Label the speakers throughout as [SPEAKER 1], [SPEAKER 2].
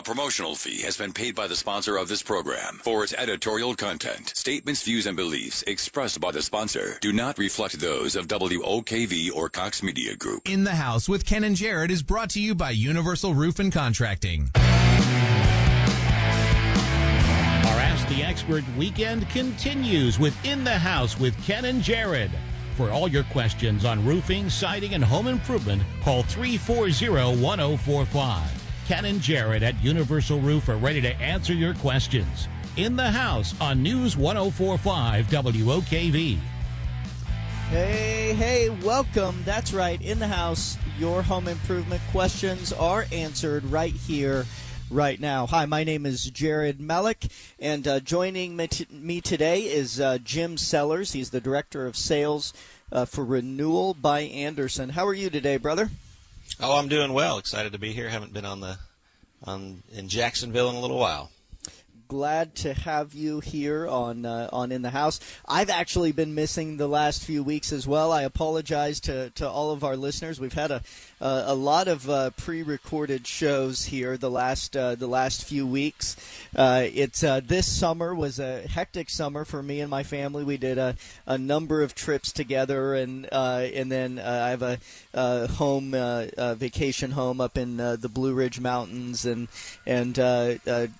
[SPEAKER 1] A promotional fee has been paid by the sponsor of this program for its editorial content. Statements, views, and beliefs expressed by the sponsor do not reflect those of WOKV or Cox Media Group.
[SPEAKER 2] In the House with Ken and Jared is brought to you by Universal Roof and Contracting.
[SPEAKER 3] Our Ask the Expert weekend continues with In the House with Ken and Jared. For all your questions on roofing, siding, and home improvement, call 340 1045. Ken and Jared at Universal Roof are ready to answer your questions. In the House on News 1045 WOKV.
[SPEAKER 4] Hey, hey, welcome. That's right. In the house, your home improvement questions are answered right here, right now. Hi, my name is Jared Melick, and uh, joining me, t- me, today is uh, Jim Sellers. He's the Director of Sales uh, for Renewal by Andersen. How are you today, brother?
[SPEAKER 5] Oh, I'm doing well. Excited to be here. Haven't been on the on in Jacksonville in a little while.
[SPEAKER 4] Glad to have you here on uh, on in the house. I've actually been missing the last few weeks as well. I apologize to, to all of our listeners. We've had a uh, a lot of uh, pre-recorded shows here the last uh, the last few weeks. Uh, it's uh, this summer was a hectic summer for me and my family. We did a, a number of trips together, and and then I have a, a home vacation home up in the Blue Ridge Mountains, and and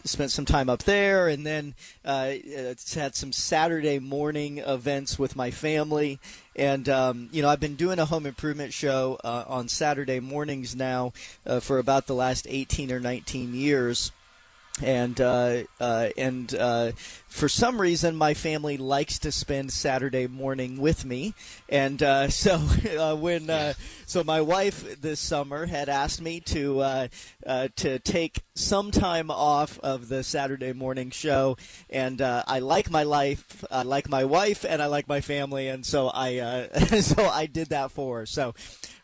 [SPEAKER 4] spent some time up there, and then had some Saturday morning events with my family. And um, you know, I've been doing a home improvement show uh, on Saturday mornings now uh, for about the last 18 or 19 years. And uh, uh, and uh, for some reason my family likes to spend Saturday morning with me, and uh, so uh, when uh, so my wife this summer had asked me to to take some time off of the Saturday morning show, and I like my life, I like my wife, and I like my family, and so I so I did that for her. So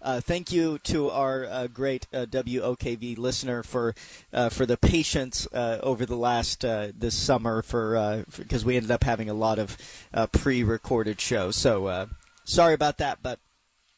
[SPEAKER 4] uh, thank you to our uh, great uh, WOKV listener for uh, for the patience uh, over the last uh, this summer for because we ended up having a lot of pre-recorded shows. So sorry about that, but.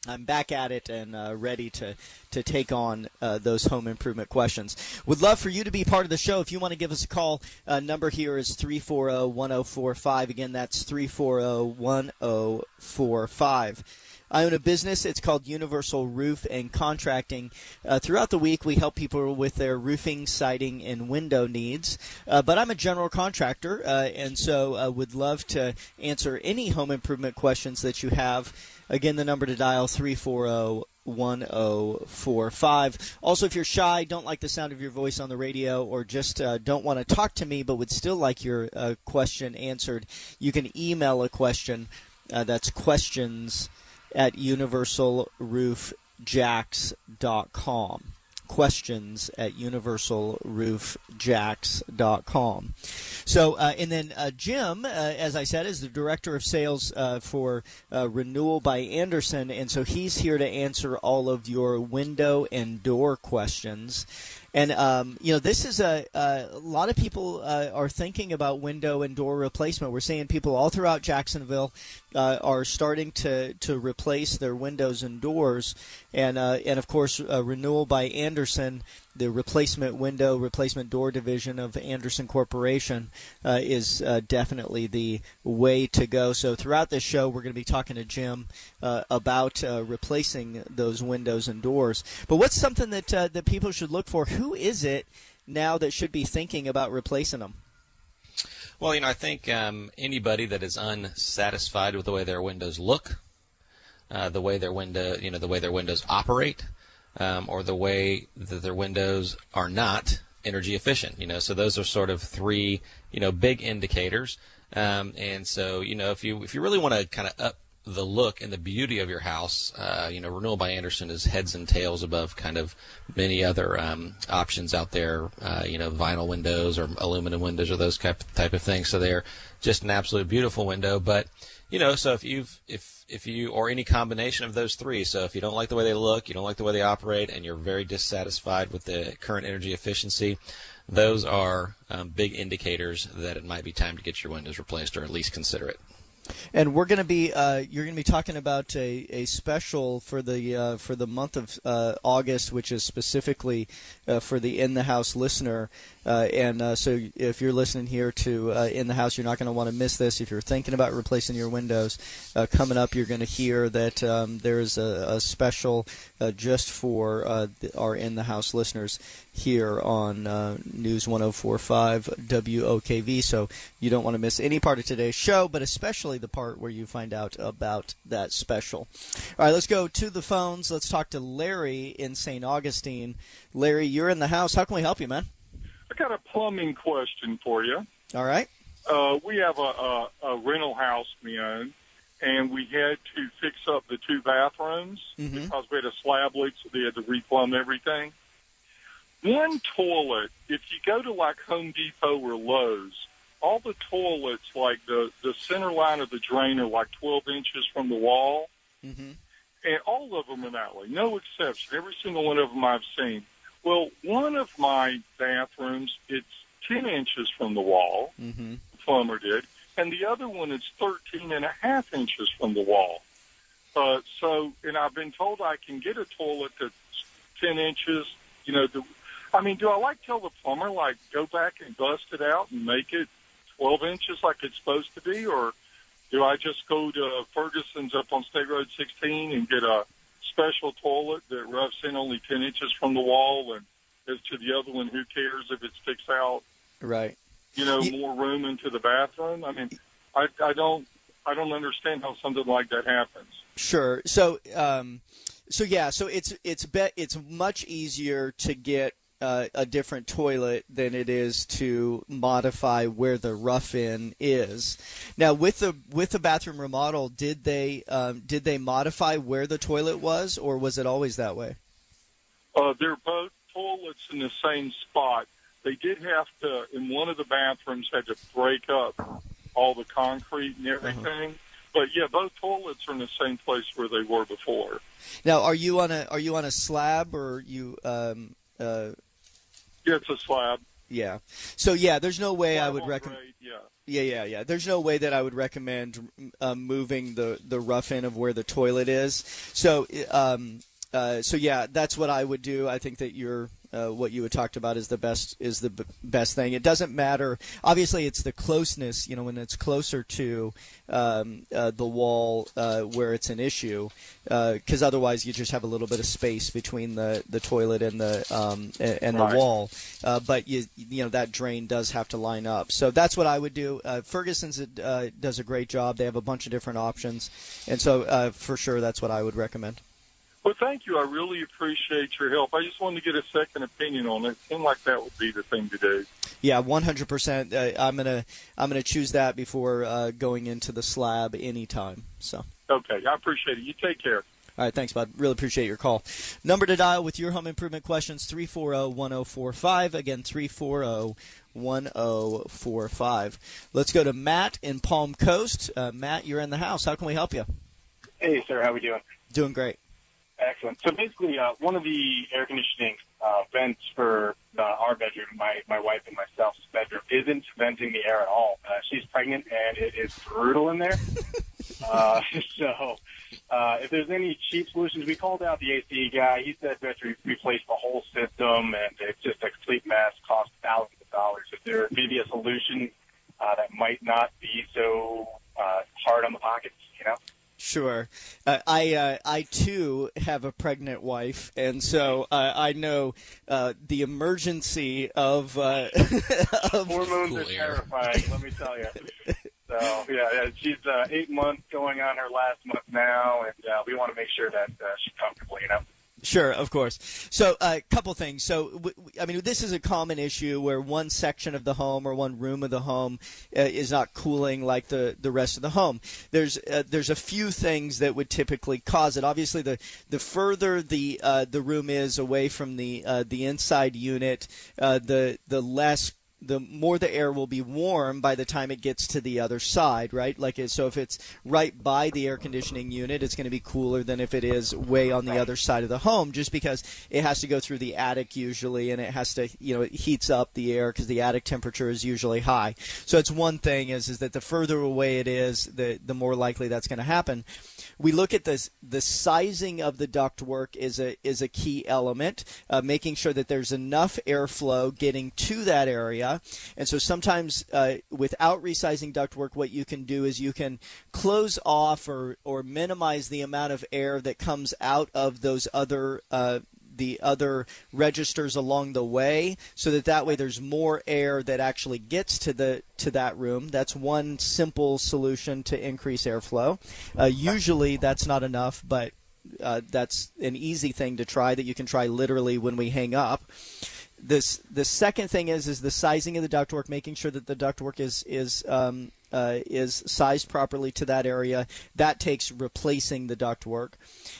[SPEAKER 4] I'm back at it and uh, ready to, to take on uh, those home improvement questions. Would love for you to be part of the show. If you want to give us a call, uh, number here is 340 1045. Again, that's 340 1045. I own a business. It's called Universal Roof and Contracting. Uh, throughout the week, we help people with their roofing, siding, and window needs. Uh, but I'm a general contractor, uh, and so uh, would love to answer any home improvement questions that you have. Again, the number to dial 340 1045. Also, if you're shy, don't like the sound of your voice on the radio, or just uh, don't want to talk to me but would still like your uh, question answered, you can email a question. Uh, that's questions at universalroofjacks.com. Questions at universalroofjacks.com. So, uh, and then uh, Jim, uh, as I said, is the director of sales uh, for uh, Renewal by Andersen, and so he's here to answer all of your window and door questions. And um, you know, this is a, a lot of people uh, are thinking about window and door replacement. We're seeing people all throughout Jacksonville uh, are starting to, to replace their windows and doors, and uh, and of course, uh, renewal by Andersen the replacement window, replacement door division of Andersen Corporation uh, is uh, definitely the way to go. So throughout this show, we're going to be talking to Jim uh, about uh, replacing those windows and doors. But what's something that uh, that people should look for? Who is it now that should be thinking about replacing them?
[SPEAKER 5] Well, you know, I think um, anybody that is unsatisfied with the way their windows look, uh, the way their window, you know, the way their windows operate, um, or the way that their windows are not energy efficient. You know, so those are sort of three you know big indicators. Um, and so you know if you if you really want to kind of up the look and the beauty of your house, uh, you know, Renewal by Andersen is heads and tails above kind of many other um, options out there. Uh, you know, vinyl windows or aluminum windows or those type type of things. So they're just an absolute beautiful window. But you know, so if you've if if you or any combination of those three. So if you don't like the way they look, you don't like the way they operate, and you're very dissatisfied with the current energy efficiency, those are um, big indicators that it might be time to get your windows replaced or at least consider it.
[SPEAKER 4] And we're going to be uh, you're going to be talking about a, a special for the uh, for the month of uh, August, which is specifically uh, for the in the house listener. Uh, and uh, so, if you're listening here to in the house, you're not going to want to miss this. If you're thinking about replacing your windows, coming up, you're going to hear that um, there's a, a special just for our in the house listeners here on News 104.5 WOKV. So you don't want to miss any part of today's show, but especially the part where you find out about that special. All right, let's go to the phones. Let's talk to Larry in St. Augustine. Larry, you're in the house. How can we help you, man?
[SPEAKER 6] I got a plumbing question for you.
[SPEAKER 4] All right.
[SPEAKER 6] Uh, we have a, a, a rental house we own, and we had to fix up the two bathrooms mm-hmm. because we had a slab leak, so they had to replumb everything. One toilet, if you go to like Home Depot or Lowe's, all the toilets, like the the center line of the drain, are like 12 inches from the wall, mm-hmm. and all of them are that way, no exception. Every single one of them I've seen. Well, one of my bathrooms, it's 10 inches from the wall. Mm-hmm. The plumber did, and the other one is 13 and a half inches from the wall. Uh, so, and I've been told I can get a toilet that's 10 inches. You know, the, I mean, do I like tell the plumber like go back and bust it out and make it 12 inches like it's supposed to be, or do I just go to Ferguson's up on State Road 16 and get a special toilet that roughs in only 10 inches from the wall, and as to the other one, who cares if it sticks out?
[SPEAKER 4] Right.
[SPEAKER 6] You know, you, more room into the bathroom. I mean, I, I don't, I don't understand how something like that happens.
[SPEAKER 4] Sure. So, um, so yeah, so it's it's be, it's much easier to get uh, a different toilet than it is to modify where the rough in is. Now, with the with the bathroom remodel, did they um, did they modify where the toilet was, or was it always that way?
[SPEAKER 6] Uh, they're both toilets in the same spot. They did have to, in one of the bathrooms, had to break up all the concrete and uh-huh. everything. Uh-huh. But yeah, both toilets are in the same place where they were before.
[SPEAKER 4] Now, are you on a are you on a slab or you um, uh,
[SPEAKER 6] yeah, it's a slab.
[SPEAKER 4] Yeah. So yeah, there's no way I would recommend.
[SPEAKER 6] Yeah.
[SPEAKER 4] Yeah, yeah, yeah. There's no way that I would recommend uh, moving the the rough end of where the toilet is. So, um, uh, so yeah, that's what I would do. I think that you're uh, what you had talked about is the best is the b- best thing. It doesn't matter. Obviously, it's the closeness. You know, when it's closer to um, uh, the wall uh, where it's an issue, because uh, otherwise you just have a little bit of space between the, the toilet and the um, and right. the wall. Uh, but you you know that drain does have to line up. So that's what I would do. Ferguson's does a great job. They have a bunch of different options, and so for sure that's what I would recommend.
[SPEAKER 6] Well, thank you. I really appreciate your help. I just wanted to get a second opinion on it. It seemed like that would be the thing to do.
[SPEAKER 4] Yeah, 100%. Uh, I'm gonna I'm gonna choose that before uh, going into the slab anytime. So.
[SPEAKER 6] Okay, I appreciate it. You take care.
[SPEAKER 4] All right, thanks, bud. Really appreciate your call. Number to dial with your home improvement questions 340 1045. Again, 340 1045. Let's go to Matt in Palm Coast. Uh, Matt, you're in the house. How can we help you?
[SPEAKER 7] Hey, sir. How we doing?
[SPEAKER 4] Doing great.
[SPEAKER 7] Excellent. So basically, uh, one of the air conditioning uh, vents for uh, our bedroom, my my wife and myself's bedroom, isn't venting the air at all. Uh, she's pregnant, and it is brutal in there. uh, so, uh, if there's any cheap solutions, we called out the AC guy. He said we to re- replace the whole system, and it's just a complete mess, costs thousands of dollars. If there may be a solution uh, that might not be so uh, hard on the know.
[SPEAKER 4] Sure, uh, I uh, I too have a pregnant wife, and so uh, I know uh, the emergency of, uh,
[SPEAKER 7] of hormones are terrifying. let me tell you. So yeah, yeah she's uh, eight months going on her last month now, and we want to make sure that she's comfortable. You know.
[SPEAKER 4] Sure, of course. So, a uh, couple things. So, w- I mean, this is a common issue where one section of the home or one room of the home uh, is not cooling like the, the rest of the home. There's uh, there's a few things that would typically cause it. Obviously, the the further the uh, the room is away from the uh, the inside unit, uh, the the less the more the air will be warm by the time it gets to the other side, right? Like so, if it's right by the air conditioning unit, it's going to be cooler than if it is way on the other side of the home, just because it has to go through the attic usually, and it has to, you know, it heats up the air because the attic temperature is usually high. So it's one thing is is that the further away it is, the the more likely that's going to happen. We look at this the sizing of the ductwork is a is a key element, uh, making sure that there's enough airflow getting to that area. And so sometimes uh, without resizing ductwork, what you can do is you can close off or or minimize the amount of air that comes out of those other uh, the other registers along the way so that that way there's more air that actually gets to the to that room. That's one simple solution to increase airflow. Uh, usually that's not enough but uh, that's an easy thing to try that you can try literally when we hang up. This the second thing is is the sizing of the ductwork making sure that the ductwork is is um, uh, is sized properly to that area. That takes replacing the ductwork.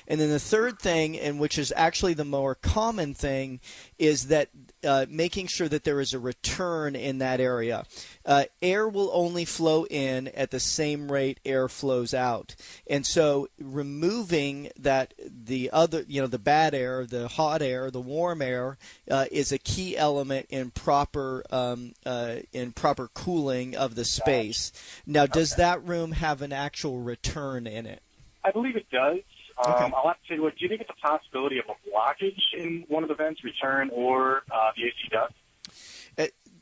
[SPEAKER 4] And then the third thing, and which is actually the more common thing, is that uh, making sure that there is a return in that area. Uh, air will only flow in at the same rate air flows out, and so removing that the other, you know, the bad air, the hot air, the warm air, uh, is a key element in proper um, uh, in proper cooling of the space. Now, does
[SPEAKER 7] Okay.
[SPEAKER 4] that room have an actual return in it?
[SPEAKER 7] I believe it does. Um,
[SPEAKER 4] Okay.
[SPEAKER 7] I'll have to tell you what. Do you think it's a possibility of a blockage in one of the vents, return, or uh, the AC duct?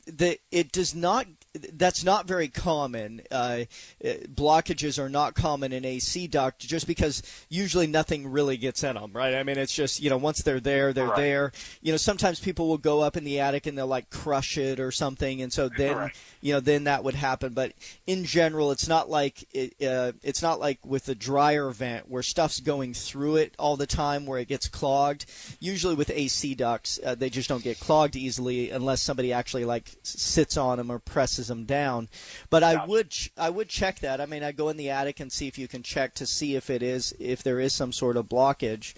[SPEAKER 4] the it does not that's not very common. Uh, uh, blockages are not common in AC duct just because usually nothing really gets in them, right? I mean, it's just you know once they're there, they're
[SPEAKER 7] Right.
[SPEAKER 4] there. You know, sometimes people will go up in the attic and they'll like crush it or something, and so then
[SPEAKER 7] Correct.
[SPEAKER 4] You know then that would happen. But in general, it's not like it, uh, it's not like with the dryer vent where stuff's going through it all the time where it gets clogged. Usually with AC ducts, uh, they just don't get clogged easily unless somebody actually like sits on them or presses them down. But I would ch- I would check that. I mean, I go in the attic and see if you can check to see if it is if there is some sort of blockage.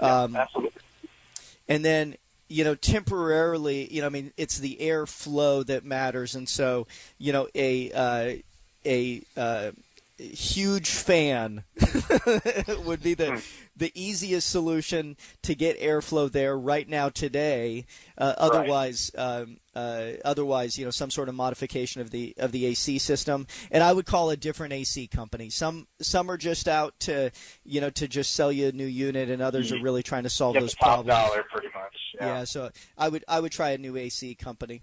[SPEAKER 4] Um,
[SPEAKER 7] Absolutely.
[SPEAKER 4] and then you know temporarily you know i mean it's the air flow that matters. And so you know a uh, a uh, huge fan would be the the easiest solution to get airflow there right now today. Uh, otherwise um, uh, otherwise you know some sort of modification of the of the AC system. And I would call a different AC company. Some some are just out to you know to just sell you a new unit and others are really trying to solve those problems.
[SPEAKER 7] dollar, pretty much.
[SPEAKER 4] yeah. so I would I would try a new AC company.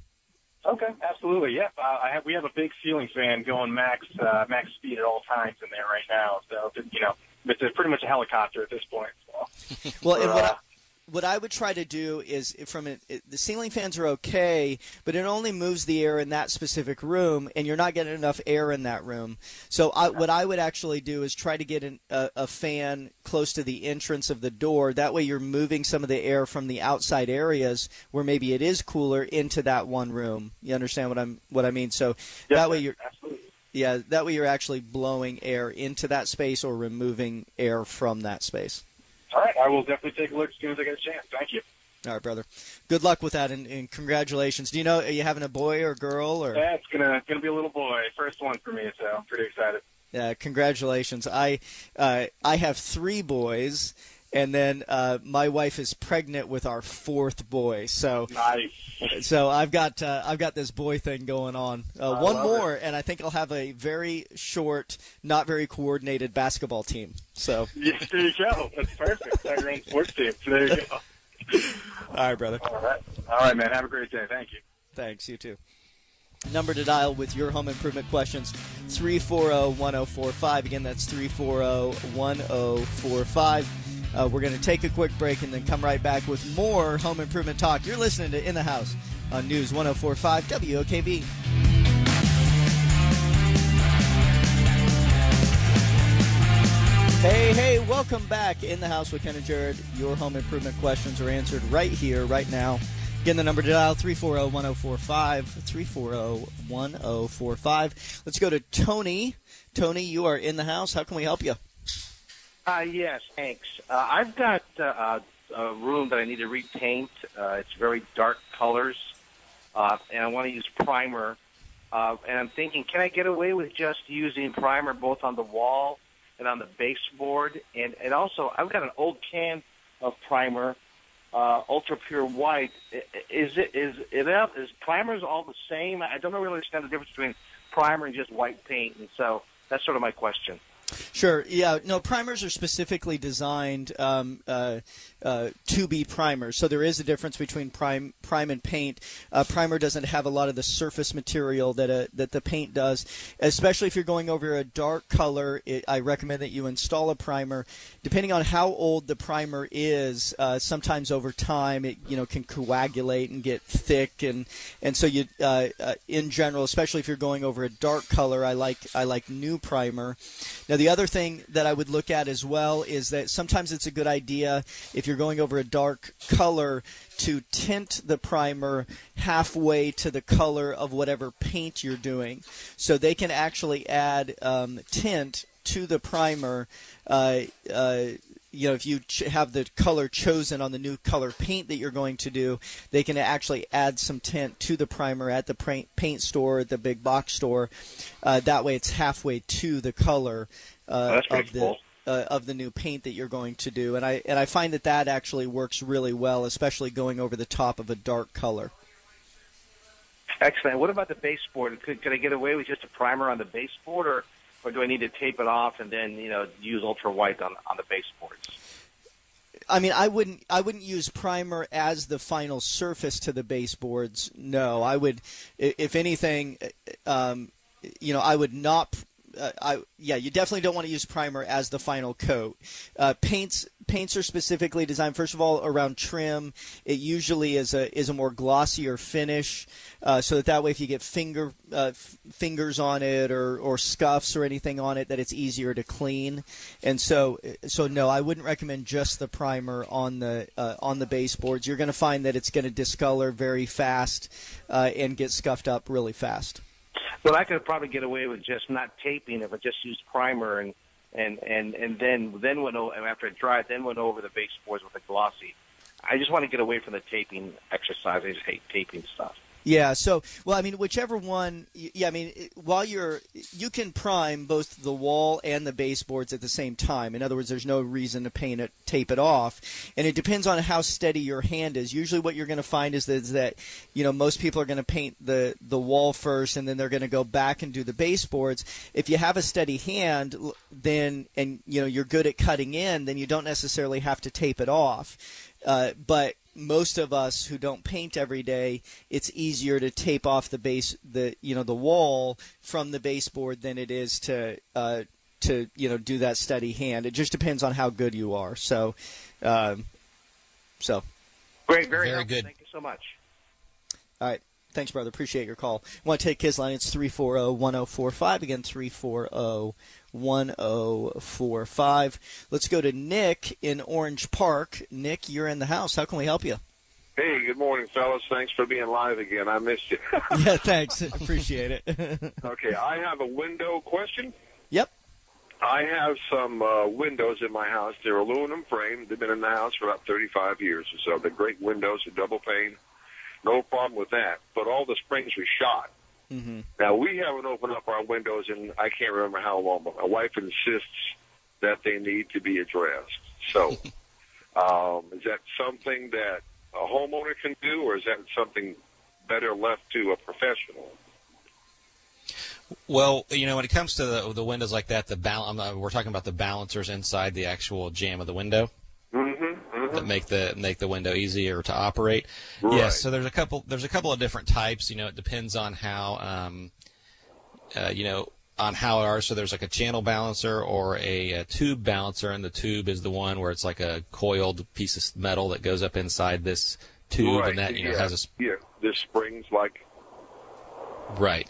[SPEAKER 7] Okay, absolutely. Yeah, uh, I have. We have a big ceiling fan going max uh, max speed at all times in there right now. So you know, it's a, pretty much a helicopter at this point. So.
[SPEAKER 4] Well, and what I, what I would try to do is from it, it, the ceiling fans are okay, but it only moves the air in that specific room, and you're not getting enough air in that room. So I, what I would actually do is try to get an, a, a fan close to the entrance of the door. That way, you're moving some of the air from the outside areas where maybe it is cooler into that one room. You understand what I'm what I mean? So that way you're
[SPEAKER 7] absolutely.
[SPEAKER 4] yeah that way you're actually blowing air into that space or removing air from that space.
[SPEAKER 7] All right, I will definitely take a look as soon as I get a chance. Thank you.
[SPEAKER 4] All right, brother. Good luck with that, and, and congratulations. Do you know are you having a boy or girl or?
[SPEAKER 7] Yeah, it's gonna gonna be a little boy, first one for me, so I'm pretty excited.
[SPEAKER 4] Yeah, congratulations. I uh, I have three boys, and then uh, my wife is pregnant with our fourth boy. So
[SPEAKER 7] Nice.
[SPEAKER 4] so I've got uh, I've got this boy thing going on. Uh, one more, and I think I'll have a very short, not very coordinated basketball team. So
[SPEAKER 7] Yeah, there you go. That's perfect. Start your own sports team. There you go.
[SPEAKER 4] all right, brother.
[SPEAKER 7] All right. All right, man. Have a great day. Thank you.
[SPEAKER 4] Thanks. You too. Number to dial with your home improvement questions 340 1045. Again, that's 340 1045. Uh, we're going to take a quick break and then come right back with more home improvement talk. You're listening to In the House on News 1045 WOKV. Hey, hey, welcome back in the house with Ken and Jared. Your home improvement questions are answered right here, right now. Again, the number to dial 340 1045. 340 1045. Let's go to Tony. Tony, you are in the house. How can we help you?
[SPEAKER 8] Uh, yes, thanks. Uh, I've got uh, a, room that I need to repaint. Uh, it's very dark colors. uh, and I want to use primer. Uh, and I'm thinking, can I get away with just using primer both on the wall and on the baseboard? And and also, I've got an old can of primer, uh, ultra pure white. Is it is it is primers all the same? I don't really understand the difference between primer and just white paint, and so that's sort of my question.
[SPEAKER 4] Sure. Yeah. No, primers are specifically designed um, uh, uh, to be primers. So there is a difference between prime, prime and paint. Uh, primer doesn't have a lot of the surface material that a, that the paint does. Especially if you're going over a dark color, it, I recommend that you install a primer. Depending on how old the primer is, uh, sometimes over time it you know can coagulate and get thick, and and so you uh, uh, in general, especially if you're going over a dark color, I like I like new primer. Now the other thing that I would look at as well is that sometimes it's a good idea if you're going over a dark color to tint the primer halfway to the color of whatever paint you're doing. So they can actually add um, tint to the primer. Uh, uh, you know, if you ch- have the color chosen on the new color paint that you're going to do, they can actually add some tint to the primer at the paint store, at the big box store. Uh, that way, it's halfway to the color uh, of the.
[SPEAKER 8] Cool.
[SPEAKER 4] Uh, of the new paint that you're going to do, and I and I find that that actually works really well, especially going over the top of a dark color.
[SPEAKER 8] Excellent. What about the baseboard? Could could I get away with just a primer on the baseboard, or or do I need to tape it off and then you know use ultra white on on the baseboards?
[SPEAKER 4] I mean, I wouldn't. I wouldn't use primer as the final surface to the baseboards. No, I would. If anything, um, you know, I would not uh, I yeah, you definitely don't want to use primer as the final coat. Uh, paints paints are specifically designed first of all around trim. It usually is a is a more glossier finish, uh, so that that way if you get finger uh, f- fingers on it or or scuffs or anything on it, that it's easier to clean. And so so no, I wouldn't recommend just the primer on the uh, on the baseboards. You're going to find that it's going to discolor very fast and get scuffed up really fast.
[SPEAKER 8] Well, I could probably get away with just not taping if I just used primer and and and and then then went over, after it dried, then went over the baseboards with a glossy. I just want to get away from the taping exercise. I just hate taping stuff.
[SPEAKER 4] Yeah. So, well, I mean, whichever one. Yeah. I mean, while you're, you can prime both the wall and the baseboards at the same time. In other words, there's no reason to paint it, tape it off, and it depends on how steady your hand is. Usually, what you're going to find is that, is that, you know, most people are going to paint the the wall first, and then they're going to go back and do the baseboards. If you have a steady hand, then and you know you're good at cutting in, then you don't necessarily have to tape it off. Uh, but most of us who don't paint every day, it's easier to tape off the base, the you know the wall from the baseboard than it is to uh, to you know do that steady hand. It just depends on how good you are. So, um, so
[SPEAKER 8] great, very,
[SPEAKER 5] very good.
[SPEAKER 8] Thank you so much.
[SPEAKER 4] All right. Thanks, brother. Appreciate your call. want to take his line. It's 340 1045. Again, 340 1045. Let's go to Nick in Orange Park. Nick, you're in the house. How can we help you?
[SPEAKER 9] Hey, good morning, fellas. Thanks for being live again. I missed you.
[SPEAKER 4] yeah, thanks. Appreciate it.
[SPEAKER 9] okay, I have a window question.
[SPEAKER 4] Yep.
[SPEAKER 9] I have some uh, windows in my house. They're aluminum frame. They've been in the house for about 35 years or so. They're great windows, a double pane. No problem with that. But all the springs are shot.
[SPEAKER 4] Mm-hmm.
[SPEAKER 9] Now we haven't opened up our windows in I can't remember how long, but my wife insists that they need to be addressed. So, um, is that something that a homeowner can do, or is that something better left to a professional?
[SPEAKER 5] Well, you know, when it comes to the, the windows like that, the bal- uh, we're talking about the balancers inside the actual jamb of the window. That make the make the window easier to operate.
[SPEAKER 9] Right.
[SPEAKER 5] Yes, so there's a couple there's a couple of different types. You know, it depends on how um, uh, you know on how it are. So there's like a channel balancer or a, a, tube balancer, and the tube is the one where it's like a coiled piece of metal that goes up inside this tube,
[SPEAKER 9] right.
[SPEAKER 5] and that you know has a
[SPEAKER 9] yeah. This springs like
[SPEAKER 5] Right.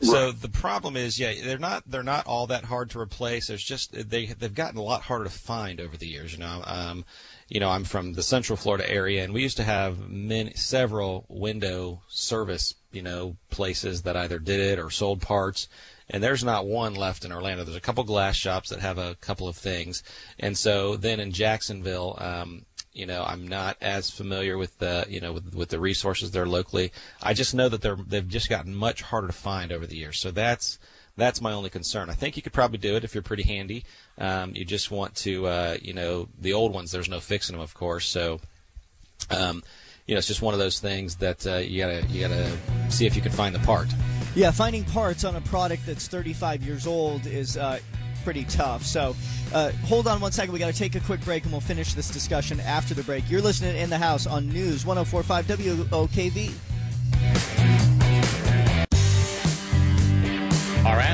[SPEAKER 5] So the problem is, yeah, they're not they're not all that hard to replace. There's just they they've gotten a lot harder to find over the years. You know, um, you know, I'm from the Central Florida area, and we used to have many several window service you know, places that either did it or sold parts. And there's not one left in Orlando. There's a couple glass shops that have a couple of things. And so then in Jacksonville, um, you know, I'm not as familiar with the, you know, with, with the resources there locally. I just know that they're, they've just gotten much harder to find over the years. So that's, that's my only concern. I think you could probably do it if you're pretty handy. Um, you just want to, uh, you know, the old ones. There's no fixing them, of course. So, um, you know, it's just one of those things that uh, you gotta you gotta see if you can find the part.
[SPEAKER 4] Yeah, finding parts on a product that's 35 years old is uh, pretty tough. So, uh, hold on one second. We got to take a quick break, and we'll finish this discussion after the break. You're listening in the house on News 104.5 WOKV.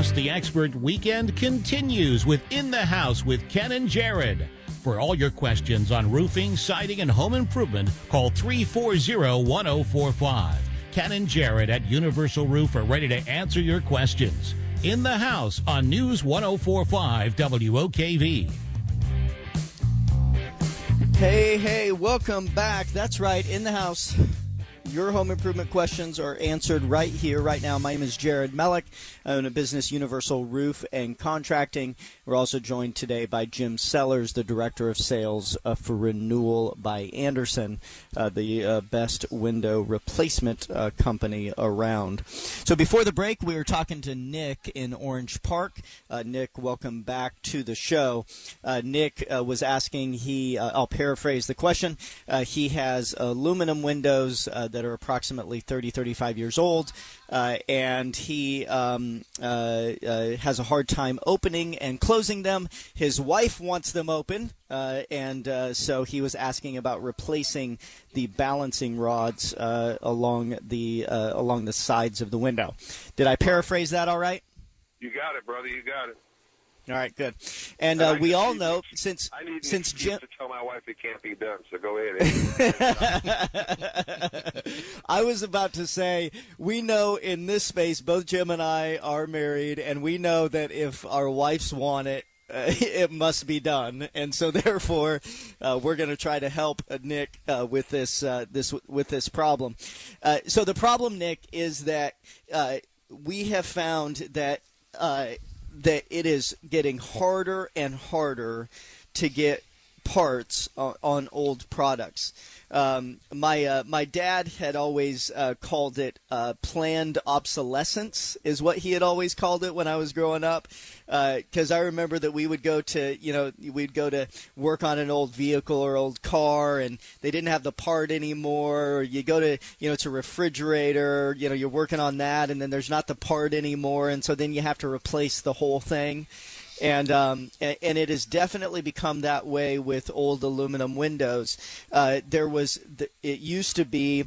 [SPEAKER 3] Ask the Expert weekend continues with In the House with Ken and Jared. For all your questions on roofing, siding, and home improvement, call 340 1045. Ken and Jared at Universal Roof are ready to answer your questions. In the House on News 1045 WOKV.
[SPEAKER 4] Hey, hey, welcome back. That's right, in the house. Your home improvement questions are answered right here, right now. My name is Jared Mellick. I own a business, Universal Roof and Contracting. We're also joined today by Jim Sellers, the Director of Sales uh, for Renewal by Andersen, uh, the uh, best window replacement uh, company around. So before the break, we were talking to Nick in Orange Park. Uh, Nick, welcome back to the show. Nick was asking, he, I'll paraphrase the question, he has aluminum windows that are approximately 30, 35 years old, uh, and he um, uh, uh, has a hard time opening and closing them. His wife wants them open, uh, and so he was asking about replacing the balancing rods along the along the sides of the window. Did I paraphrase that all right?
[SPEAKER 9] You got it, brother. You got it.
[SPEAKER 4] All right, good. And uh, we all know since
[SPEAKER 9] I need
[SPEAKER 4] since
[SPEAKER 9] Jim
[SPEAKER 4] to
[SPEAKER 9] tell my wife it can't be done. So go ahead.
[SPEAKER 4] I was about to say we know in this space both Jim and I are married, and we know that if our wives want it. Uh, it must be done, and so therefore, uh, we're going to try to help uh, Nick uh, with this uh, this with this problem. so the problem, Nick, is that we have found that that it is getting harder and harder to get parts on, on old products. Um, my uh, my dad had always uh, called it uh, planned obsolescence, is what he had always called it when I was growing up. Because uh, I remember that we would go to you know we'd go to work on an old vehicle or old car, and they didn't have the part anymore. Or you go to you know to refrigerator, you know you're working on that, and then there's not the part anymore, and so then you have to replace the whole thing and um, and it has definitely become that way with old aluminum windows. Uh, there was it used to be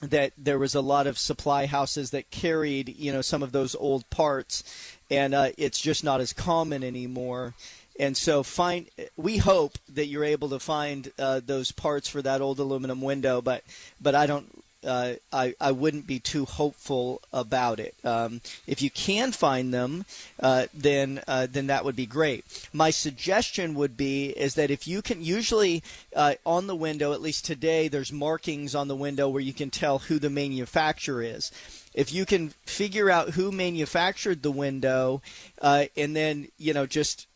[SPEAKER 4] that there was a lot of supply houses that carried you know some of those old parts, and uh, it's just not as common anymore. And so, find we hope that you're able to find uh, those parts for that old aluminum window, but but I don't uh, I, I wouldn't be too hopeful about it. Um, if you can find them, uh, then uh, then that would be great. My suggestion would be is that if you can, usually uh, on the window, at least today, there's markings on the window where you can tell who the manufacturer is. If you can figure out who manufactured the window, uh, and then you know just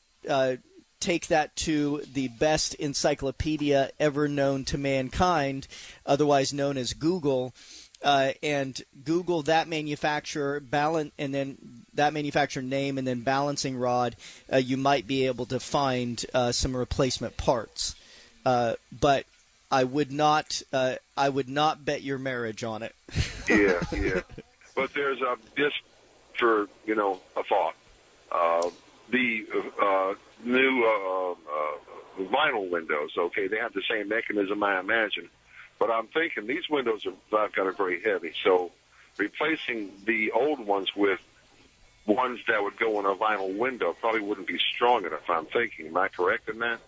[SPEAKER 4] take that to the best encyclopedia ever known to mankind, otherwise known as Google, uh, and Google that manufacturer, balance, and then that manufacturer name, and then balancing rod, uh, you might be able to find uh, some replacement parts. Uh, but I would not, uh, I would not bet your marriage on it.
[SPEAKER 9] yeah, yeah. But there's a just for you know a thought. Uh, the uh, new uh, uh, vinyl windows. Okay, they have the same mechanism, I imagine. But I'm thinking these windows are not kind of very heavy, so replacing the old ones with ones that would go in a vinyl window probably wouldn't be strong enough. I'm thinking. Am I correct in that?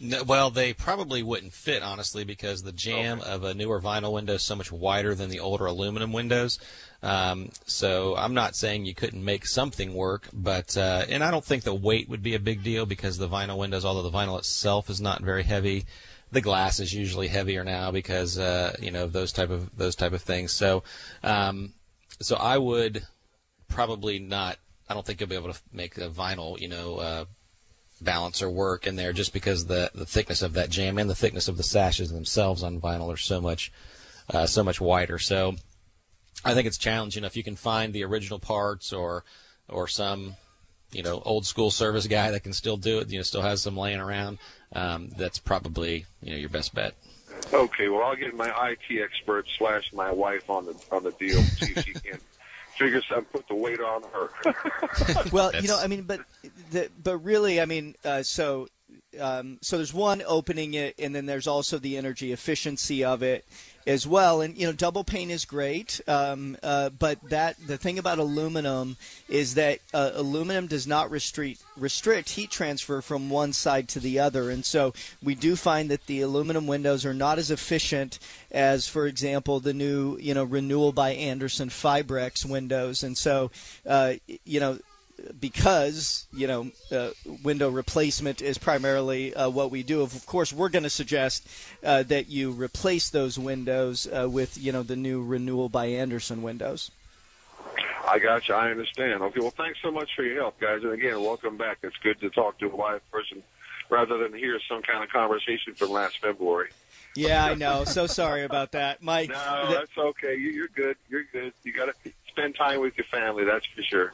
[SPEAKER 5] No, well, they probably wouldn't fit, honestly, because the jamb okay. of a newer vinyl window is so much wider than the older aluminum windows. Um, so I'm not saying you couldn't make something work, but uh, and I don't think the weight would be a big deal because the vinyl windows, although the vinyl itself is not very heavy, the glass is usually heavier now because uh, you know those type of those type of things. So, um, so I would probably not. I don't think you'll be able to make a vinyl, you know, uh, balancer work in there just because the the thickness of that jamb and the thickness of the sashes themselves on vinyl are so much uh, so much wider. So I think it's challenging if you can find the original parts or or some you know old school service guy that can still do it. You know, still has some laying around. Um, that's probably you know your best bet.
[SPEAKER 9] Okay, well I'll get my IT expert slash my wife on the on the deal. See if she can figure some put the weight on her.
[SPEAKER 4] well, you know, I mean, but the, but really, I mean, uh, so um, so there's one opening it, and then there's also the energy efficiency of it as well. And you know, double pane is great, um, uh, but that the thing about aluminum is that uh, aluminum does not restrict restrict heat transfer from one side to the other, and so we do find that the aluminum windows are not as efficient as, for example, the new you know Renewal by Andersen Fibrex windows, and so uh, you know because you know uh, window replacement is primarily uh, what we do. Of course, we're going to suggest uh, that you replace those windows uh, with you know the new Renewal by Andersen windows.
[SPEAKER 9] I got you. I understand. Okay. Well, thanks so much for your help, guys. And again, welcome back. It's good to talk to a live person rather than hear some kind of conversation from last February.
[SPEAKER 4] Yeah, I know. So sorry about that, Mike.
[SPEAKER 9] No, that's okay. You're good. You're good. You got to spend time with your family. That's for sure.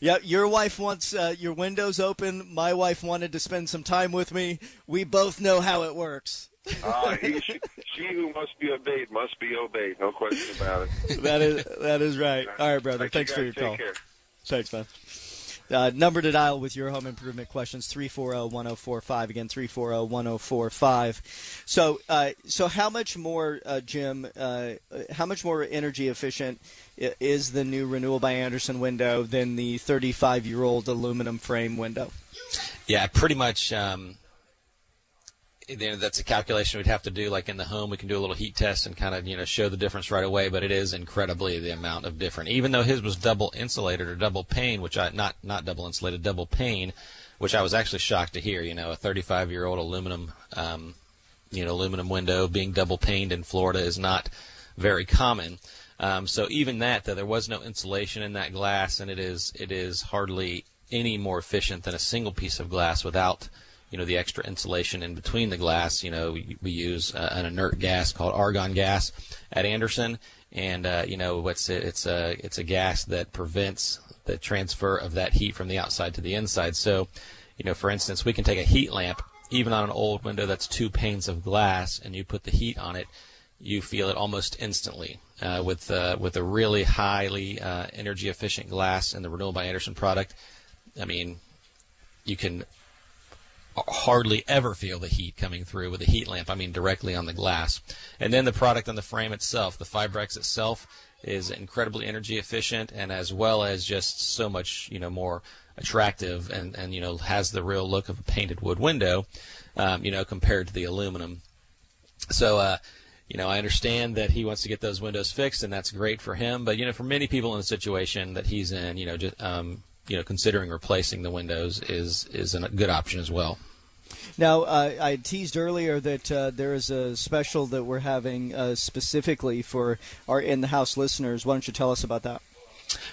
[SPEAKER 4] Yeah, your wife wants uh, your windows open. My wife wanted to spend some time with me. We both know how it works.
[SPEAKER 9] uh, he, she, she, who must be obeyed must be obeyed. No question about it.
[SPEAKER 4] that is that is right. All right, brother. Thanks, Thanks for your call. Care. Thanks, man. Uh, number to dial with your home improvement questions 340-1045 again 340-1045 so uh, so how much more uh, Jim uh, how much more energy efficient is the new renewal by Andersen window than the 35 year old aluminum frame window?
[SPEAKER 5] Yeah pretty much um, you know, that's a calculation we'd have to do. Like in the home, we can do a little heat test and kind of you know show the difference right away. But it is incredibly the amount of different. Even though his was double insulated or double pane, which I not not double insulated, double pane, which I was actually shocked to hear. You know, a 35 year old aluminum, um, you know, aluminum window being double paned in Florida is not very common. Um, so even that, though there was no insulation in that glass, and it is it is hardly any more efficient than a single piece of glass without you know the extra insulation in between the glass. You know we, we use uh, an inert gas called argon gas at Andersen, and uh, you know it's a, it's a it's a gas that prevents the transfer of that heat from the outside to the inside. So, you know, for instance, we can take a heat lamp even on an old window that's two panes of glass, and you put the heat on it, you feel it almost instantly. Uh, with uh, with a really highly uh, energy efficient glass and the Renewal by Andersen product, I mean, you can hardly ever feel the heat coming through with a heat lamp. I mean, directly on the glass. And then the product on the frame itself, the Fibrex itself, is incredibly energy efficient and as well as just so much, you know, more attractive and, and you know, has the real look of a painted wood window, um, you know, compared to the aluminum. So, uh, you know, I understand that he wants to get those windows fixed, and that's great for him. But you know, for many people in the situation that he's in, you know, just um, you know, considering replacing the windows is is a good option as well.
[SPEAKER 4] Now, uh, I teased earlier that uh, there is a special that we're having uh, specifically for our in the house listeners. Why don't you tell us about that?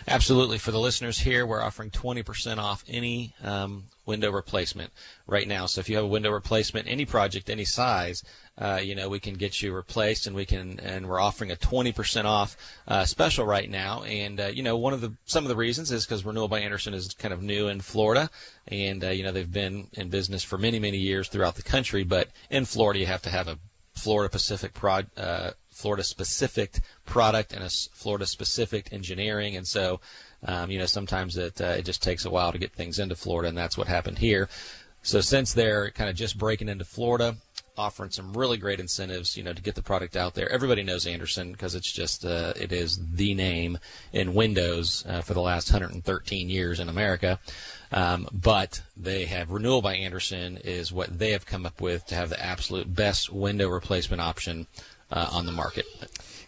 [SPEAKER 5] Absolutely. For the listeners here, we're offering 20% off any um, window replacement right now. So if you have a window replacement, any project, any size, uh, you know, we can get you replaced, and we can, and we're offering a 20% off uh, special right now. And uh, you know, one of the some of the reasons is because Renewal by Andersen is kind of new in Florida, and uh, you know they've been in business for many many years throughout the country. But in Florida, you have to have a Florida Pacific prod. Uh, Florida specific product and a Florida specific engineering, and so um, you know sometimes it uh, it just takes a while to get things into Florida, and that's what happened here. So since they're kind of just breaking into Florida, offering some really great incentives, you know, to get the product out there. Everybody knows Andersen because it's just uh, it is the name in Windows uh, for the last 113 years in America. Um, but they have Renewal by Andersen is what they have come up with to have the absolute best window replacement option uh, on the market.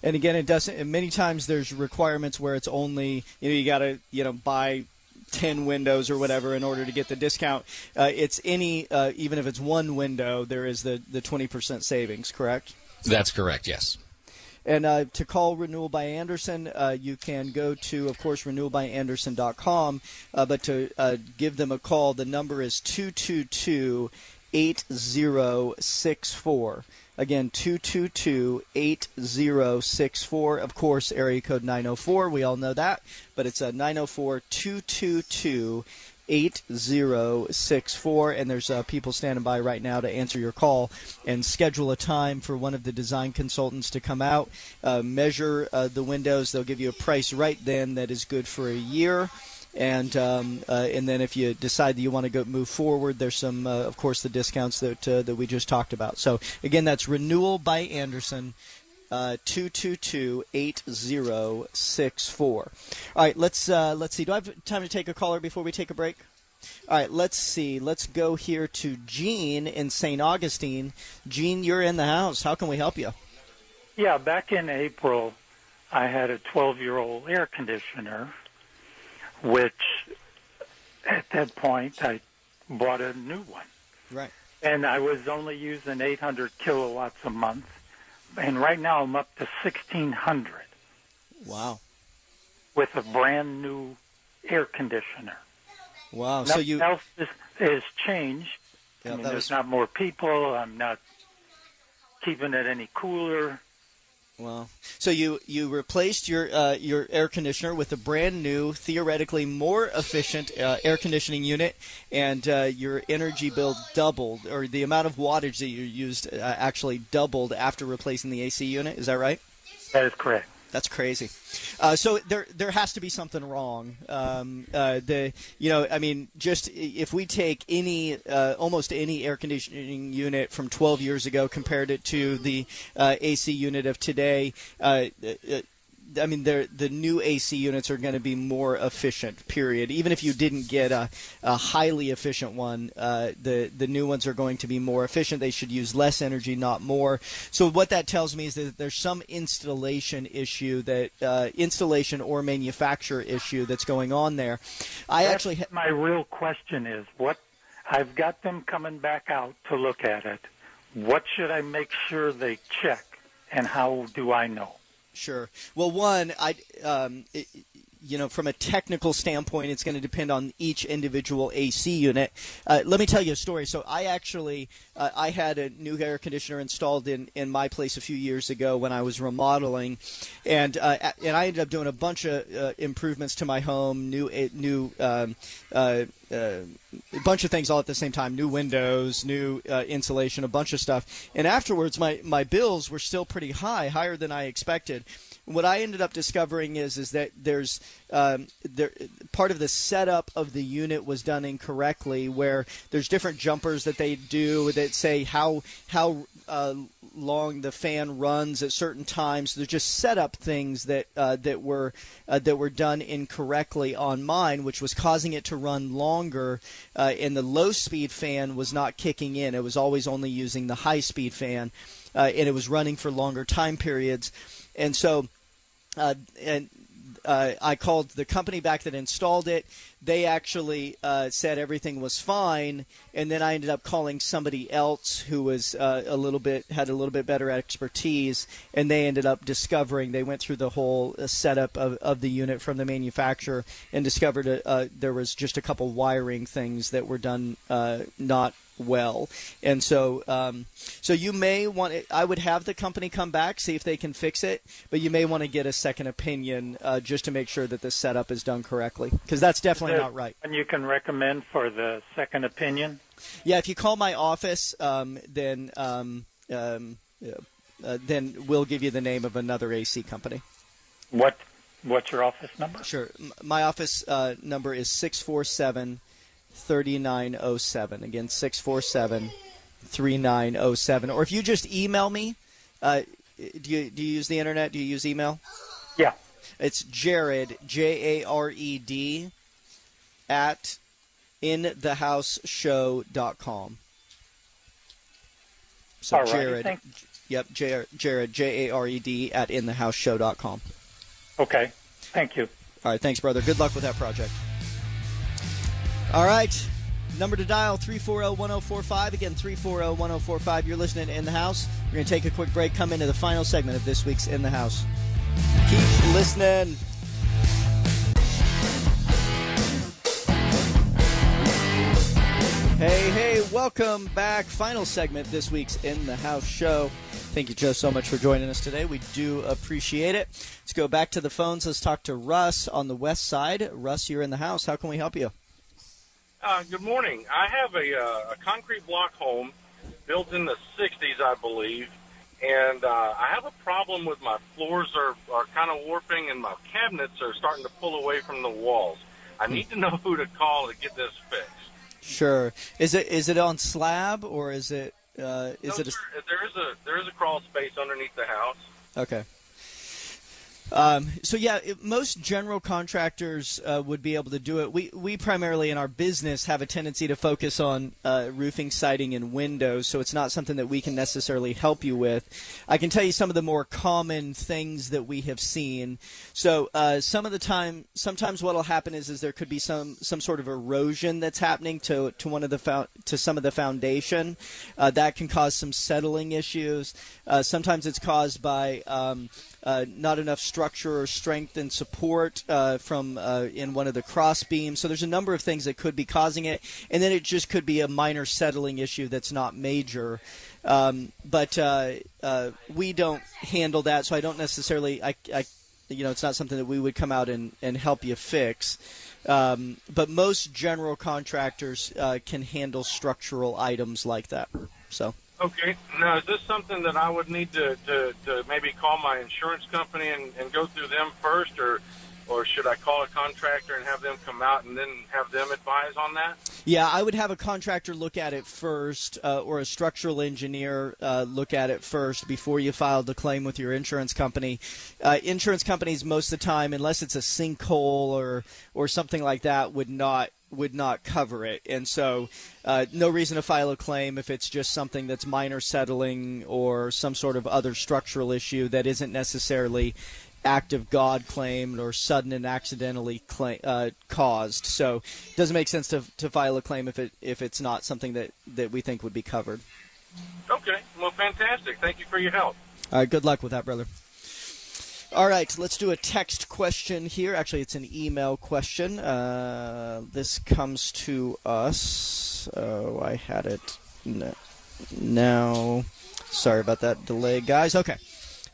[SPEAKER 4] And again, it doesn't. Many times there's requirements where it's only you know you got to you know buy 10 windows or whatever in order to get the discount. Uh, it's any, uh, even if it's one window, there is the, the 20% savings, correct?
[SPEAKER 5] That's correct, yes.
[SPEAKER 4] And uh, to call Renewal by Andersen, uh, you can go to, of course, renewalbyandersen.com. Uh, but to uh, give them a call, the number is 222 8064. Again, 222 8064. Of course, area code 904. We all know that. But it's a 904 222 8064 and there's uh, people standing by right now to answer your call and schedule a time for one of the design consultants to come out uh, measure uh, the windows they'll give you a price right then that is good for a year and um, uh, and then if you decide that you want to go move forward, there's some, uh, of course, the discounts that uh, that we just talked about. So again, that's renewal by Andersen. Uh, two two two eight zero six four. All right, let's uh, let's see. Do I have time to take a caller before we take a break? All right, let's see. Let's go here to Gene in St. Augustine. Gene, you're in the house. How can we help you?
[SPEAKER 10] Yeah, back in April, I had a 12 year old air conditioner, which at that point I bought a new one.
[SPEAKER 4] Right.
[SPEAKER 10] And I was only using 800 kilowatts a month. And right now I'm up to 1600
[SPEAKER 4] Wow.
[SPEAKER 10] with a brand new air conditioner.
[SPEAKER 4] Wow. So
[SPEAKER 10] Nothing
[SPEAKER 4] you
[SPEAKER 10] else is, is changed.
[SPEAKER 4] Yeah,
[SPEAKER 10] I mean, there's
[SPEAKER 4] was-
[SPEAKER 10] not more people. I'm not keeping it any cooler.
[SPEAKER 4] Wow. So you you replaced your uh, your air conditioner with a brand new, theoretically more efficient uh, air conditioning unit, and uh, your energy bill doubled, or the amount of wattage that you used uh, actually doubled after replacing the AC unit. Is that right?
[SPEAKER 10] That is correct.
[SPEAKER 4] That's crazy. Uh, so there there has to be something wrong. Um, uh, the you know I mean just if we take any uh, almost any air conditioning unit from 12 years ago compared it to the uh, AC unit of today. Uh, uh, I mean, the new AC units are going to be more efficient. Period. Even if you didn't get a, a highly efficient one, uh, the the new ones are going to be more efficient. They should use less energy, not more. So what that tells me is that there's some installation issue that uh, installation or manufacturer issue that's going on there. I
[SPEAKER 10] That's
[SPEAKER 4] actually ha-
[SPEAKER 10] my real question is what I've got them coming back out to look at it. What should I make sure they check, and how do I know?
[SPEAKER 4] Sure. Well, one, I, um, it, you know, from a technical standpoint, it's going to depend on each individual AC unit. Uh, let me tell you a story. So, I actually, uh, I had a new air conditioner installed in, in my place a few years ago when I was remodeling, and uh, and I ended up doing a bunch of uh, improvements to my home, new new. Um, uh, a bunch of things all at the same time. New windows new uh, insulation a bunch of stuff. And afterwards my, my bills were still pretty high higher than i expected. What i ended up discovering is is that there's um, there part of the setup of the unit was done incorrectly where there's different jumpers that they do that say how how uh, long the fan runs at certain times. They're just setup things that uh, that were uh, that were done incorrectly on mine, which was causing it to run longer. Uh, and the low speed fan was not kicking in; it was always only using the high speed fan, uh, and it was running for longer time periods. And so, uh, and uh, I called the company back that installed it. They actually uh, said everything was fine, and then I ended up calling somebody else who was uh, a little bit had a little bit better expertise, and they ended up discovering they went through the whole uh, setup of, of the unit from the manufacturer and discovered uh, uh, there was just a couple wiring things that were done not well. And so, um, so you may want. I would have the company come back, see if they can fix it, but you may want to get a second opinion uh, just to make sure that the setup is done correctly, because that's definitely not right.
[SPEAKER 10] And you can recommend for the second opinion.
[SPEAKER 4] Yeah, if you call my office, um, then um, um, uh, then we'll give you the name of another AC company.
[SPEAKER 10] What What's your office number?
[SPEAKER 4] Sure. My office uh, number is 647 3907. Again, 647 3907. Or if you just email me, uh, do, you, do you use the internet? Do you use email?
[SPEAKER 10] Yeah.
[SPEAKER 4] It's Jared, J A R E D, at inthehouseshow.com. So
[SPEAKER 10] All right,
[SPEAKER 4] Jared,
[SPEAKER 10] thank-
[SPEAKER 4] yep, Jared, Jared, J A R E D, at inthehouseshow.com.
[SPEAKER 10] Okay. Thank you.
[SPEAKER 4] All right, thanks, brother. Good luck with that project. All right. Number to dial 340-1045. Again, 340-1045. You're listening in the house. We're going to take a quick break, come into the final segment of this week's In the House. Keep listening. Hey, hey, welcome back. Final segment this week's In the House show. Thank you, Joe, so much for joining us today. We do appreciate it. Let's go back to the phones. Let's talk to Russ on the west side. Russ, you're in the house. How can we help you?
[SPEAKER 11] Uh, good morning. I have a, uh, a concrete block home built in the 60s, I believe, and uh, I have a problem with my floors are, are kind of warping and my cabinets are starting to pull away from the walls. I need to know who to call to get this fixed.
[SPEAKER 4] Sure. Is it is it on slab or is it uh, is
[SPEAKER 11] no,
[SPEAKER 4] it a,
[SPEAKER 11] there is a there is a crawl space underneath the house.
[SPEAKER 4] okay? Um, so yeah, it, most general contractors uh, would be able to do it. We we primarily in our business have a tendency to focus on uh, roofing, siding, and windows, so it's not something that we can necessarily help you with. I can tell you some of the more common things that we have seen. So uh, some of the time, sometimes what will happen is is there could be some some sort of erosion that's happening to to one of the fo- to some of the foundation. Uh, that can cause some settling issues. Uh, sometimes it's caused by um, uh, not enough structure or strength and support uh, from uh, in one of the cross beams. So there's a number of things that could be causing it, and then it just could be a minor settling issue that's not major. Um, but uh, uh, we don't handle that, so I don't necessarily. I, I, you know, it's not something that we would come out and, and help you fix. Um, but most general contractors can handle structural items like that. So.
[SPEAKER 11] Okay. Now, is this something that I would need to, to, to maybe call my insurance company and, and go through them first, or or should I call a contractor and have them come out and then have them advise on that?
[SPEAKER 4] Yeah, I would have a contractor look at it first, uh, or a structural engineer uh, look at it first before you filed the claim with your insurance company. Uh, insurance companies, most of the time, unless it's a sinkhole or or something like that, would not would not cover it, and so uh, no reason to file a claim if it's just something that's minor settling or some sort of other structural issue that isn't necessarily act of God claimed or sudden and accidentally claim, uh, caused. So it doesn't make sense to, to file a claim if it if it's not something that, that we think would be covered.
[SPEAKER 11] Okay. Well, fantastic. Thank you for your help.
[SPEAKER 4] All right. Good luck with that, brother. All right, let's do a text question here. Actually, it's an email question. Uh, this comes to us. Oh, I had it n- now. Sorry about that delay, guys. Okay.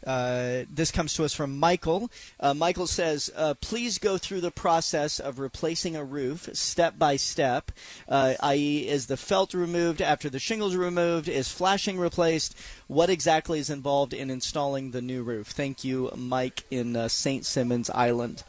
[SPEAKER 4] Uh, this comes to us from Michael. Uh, Michael says, uh, please go through the process of replacing a roof step by step, uh, i.e., is the felt removed after the shingles removed? Is flashing replaced? What exactly is involved in installing the new roof? Thank you, Mike in uh, St. Simons Island.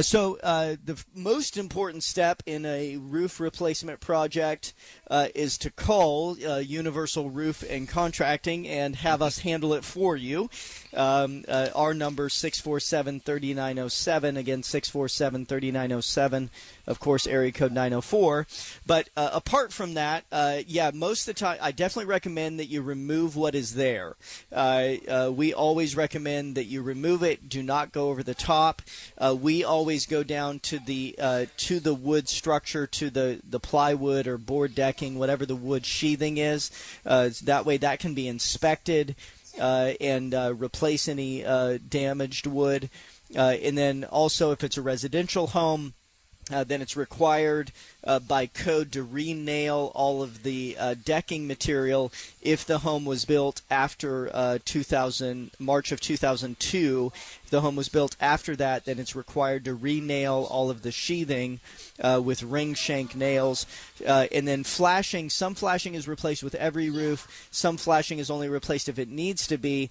[SPEAKER 4] So, the f- most important step in a roof replacement project is to call Universal Roof and Contracting and have us handle it for you. Um, uh, our number 647-3907 again 647-3907 of course area code 904 but uh, apart from that uh, yeah most of the time I definitely recommend that you remove what is there. Uh, uh, we always recommend that you remove it. Do not go over the top. Uh, we always go down to the to the wood structure to the the plywood or board decking whatever the wood sheathing is. That way that can be inspected and uh, replace any uh, damaged wood. Uh, and then also, if it's a residential home, uh, then it's required uh, by code to re-nail all of the uh, decking material if the home was built after uh, 2000 March of 2002. If the home was built after that, then it's required to re-nail all of the sheathing uh, with ring shank nails. Uh, and then flashing, some flashing is replaced with every roof. Some flashing is only replaced if it needs to be.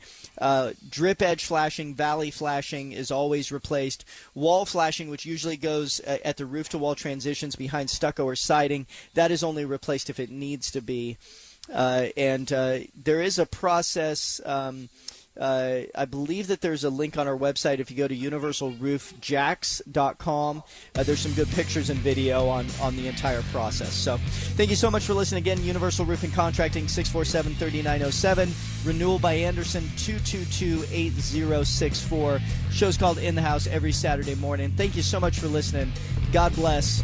[SPEAKER 4] drip edge flashing, valley flashing is always replaced. Wall flashing, which usually goes at the roof to wall transitions behind stucco or siding. That is only replaced if it needs to be. Uh, and uh, there is a process. Um, uh, I believe that there's a link on our website. If you go to universalroofjax.com, uh, there's some good pictures and video on, on the entire process. So thank you so much for listening again. Universal Roofing Contracting, 647 3907. Renewal by Andersen, 222 8064. Show's called In the House every Saturday morning. Thank you so much for listening. God bless.